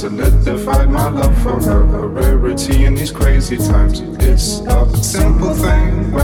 solidified my love for her, a rarity in these crazy times. It's a simple thing.